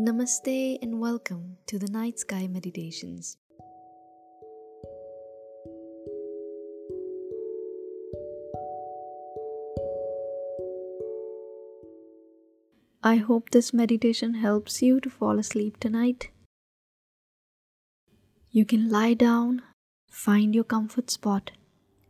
Namaste and welcome to the Night Sky Meditations. I hope this meditation helps you to fall asleep tonight. You can lie down, find your comfort spot,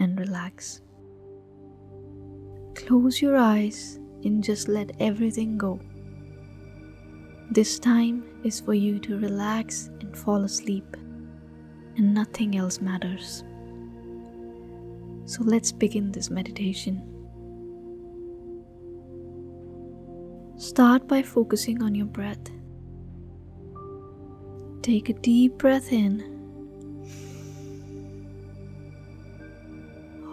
and relax. Close your eyes and just let everything go. This time is for you to relax and fall asleep, and nothing else matters. So let's begin this meditation. Start by focusing on your breath. Take a deep breath in.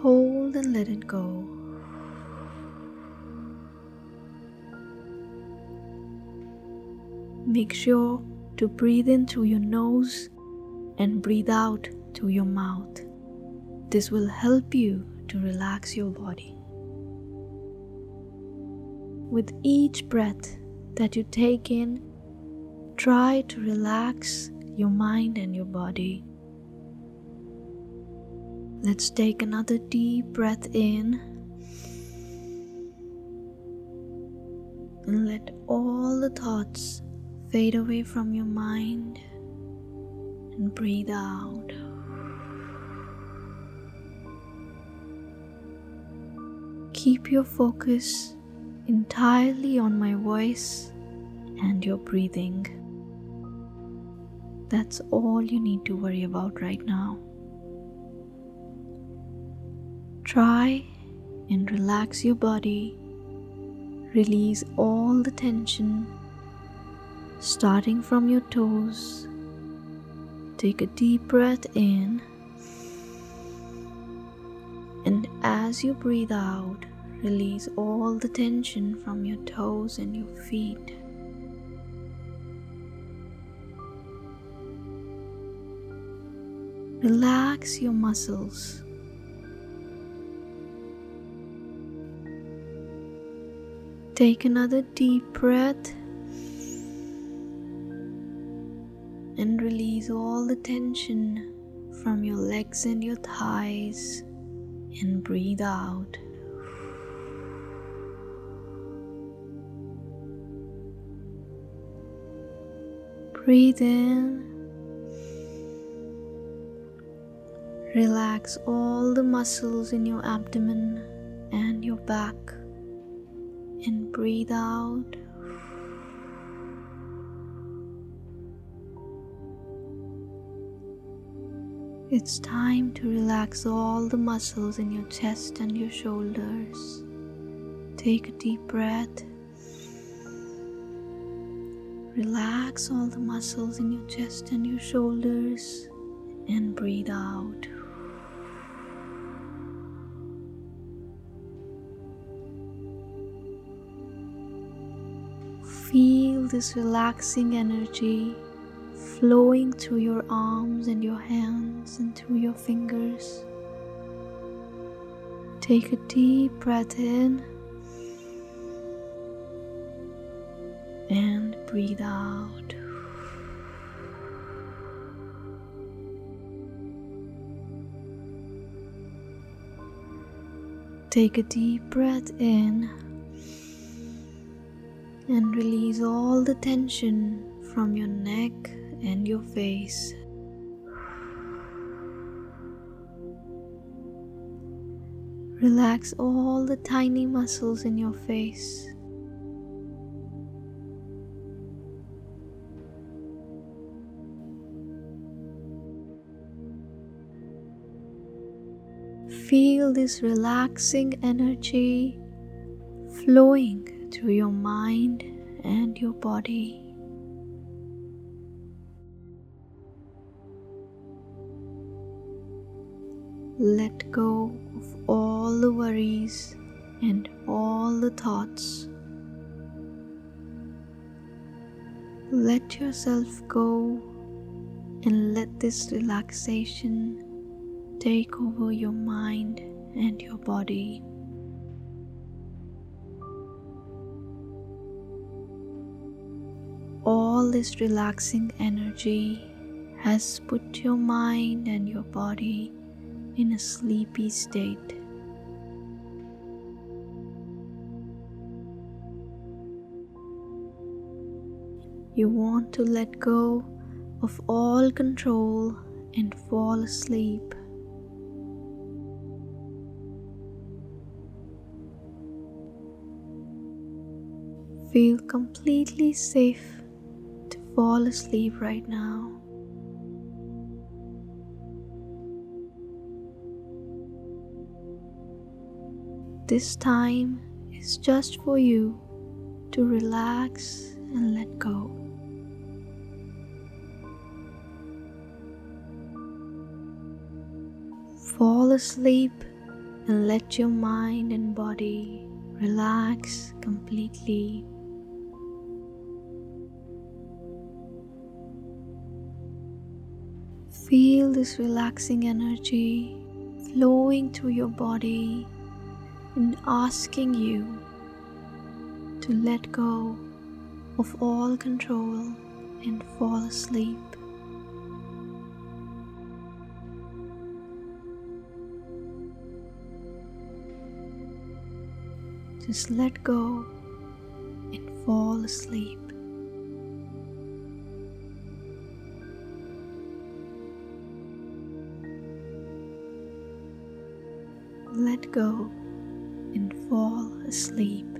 Hold and let it go. Make sure to breathe in through your nose and breathe out through your mouth. This will help you to relax your body. With each breath that you take in, try to relax your mind and your body. Let's take another deep breath in and let all the thoughts fade away from your mind and breathe out. Keep your focus entirely on my voice and your breathing. That's all you need to worry about right now. Try and relax your body, release all the tension starting from your toes. Take a deep breath in, and as you breathe out, release all the tension from your toes and your feet. Relax your muscles. Take another deep breath and release all the tension from your legs and your thighs and breathe out. Breathe in. Relax all the muscles in your abdomen and your back and breathe out. It's time to relax all the muscles in your chest and your shoulders. Take a deep breath. Relax all the muscles in your chest and your shoulders and breathe out. Feel this relaxing energy flowing through your arms and your hands and through your fingers. Take a deep breath in and breathe out. Take a deep breath in and release all the tension from your neck and your face. Relax all the tiny muscles in your face. Feel this relaxing energy flowing through your mind and your body. Let go of all the worries and all the thoughts. Let yourself go and let this relaxation take over your mind and your body. All this relaxing energy has put your mind and your body in a sleepy state. You want to let go of all control and fall asleep. Feel completely safe to fall asleep right now. This time is just for you to relax and let go. Fall asleep and let your mind and body relax completely. Feel this relaxing energy flowing through your body and asking you to let go of all control and fall asleep. Just let go and fall asleep. Let go fall asleep.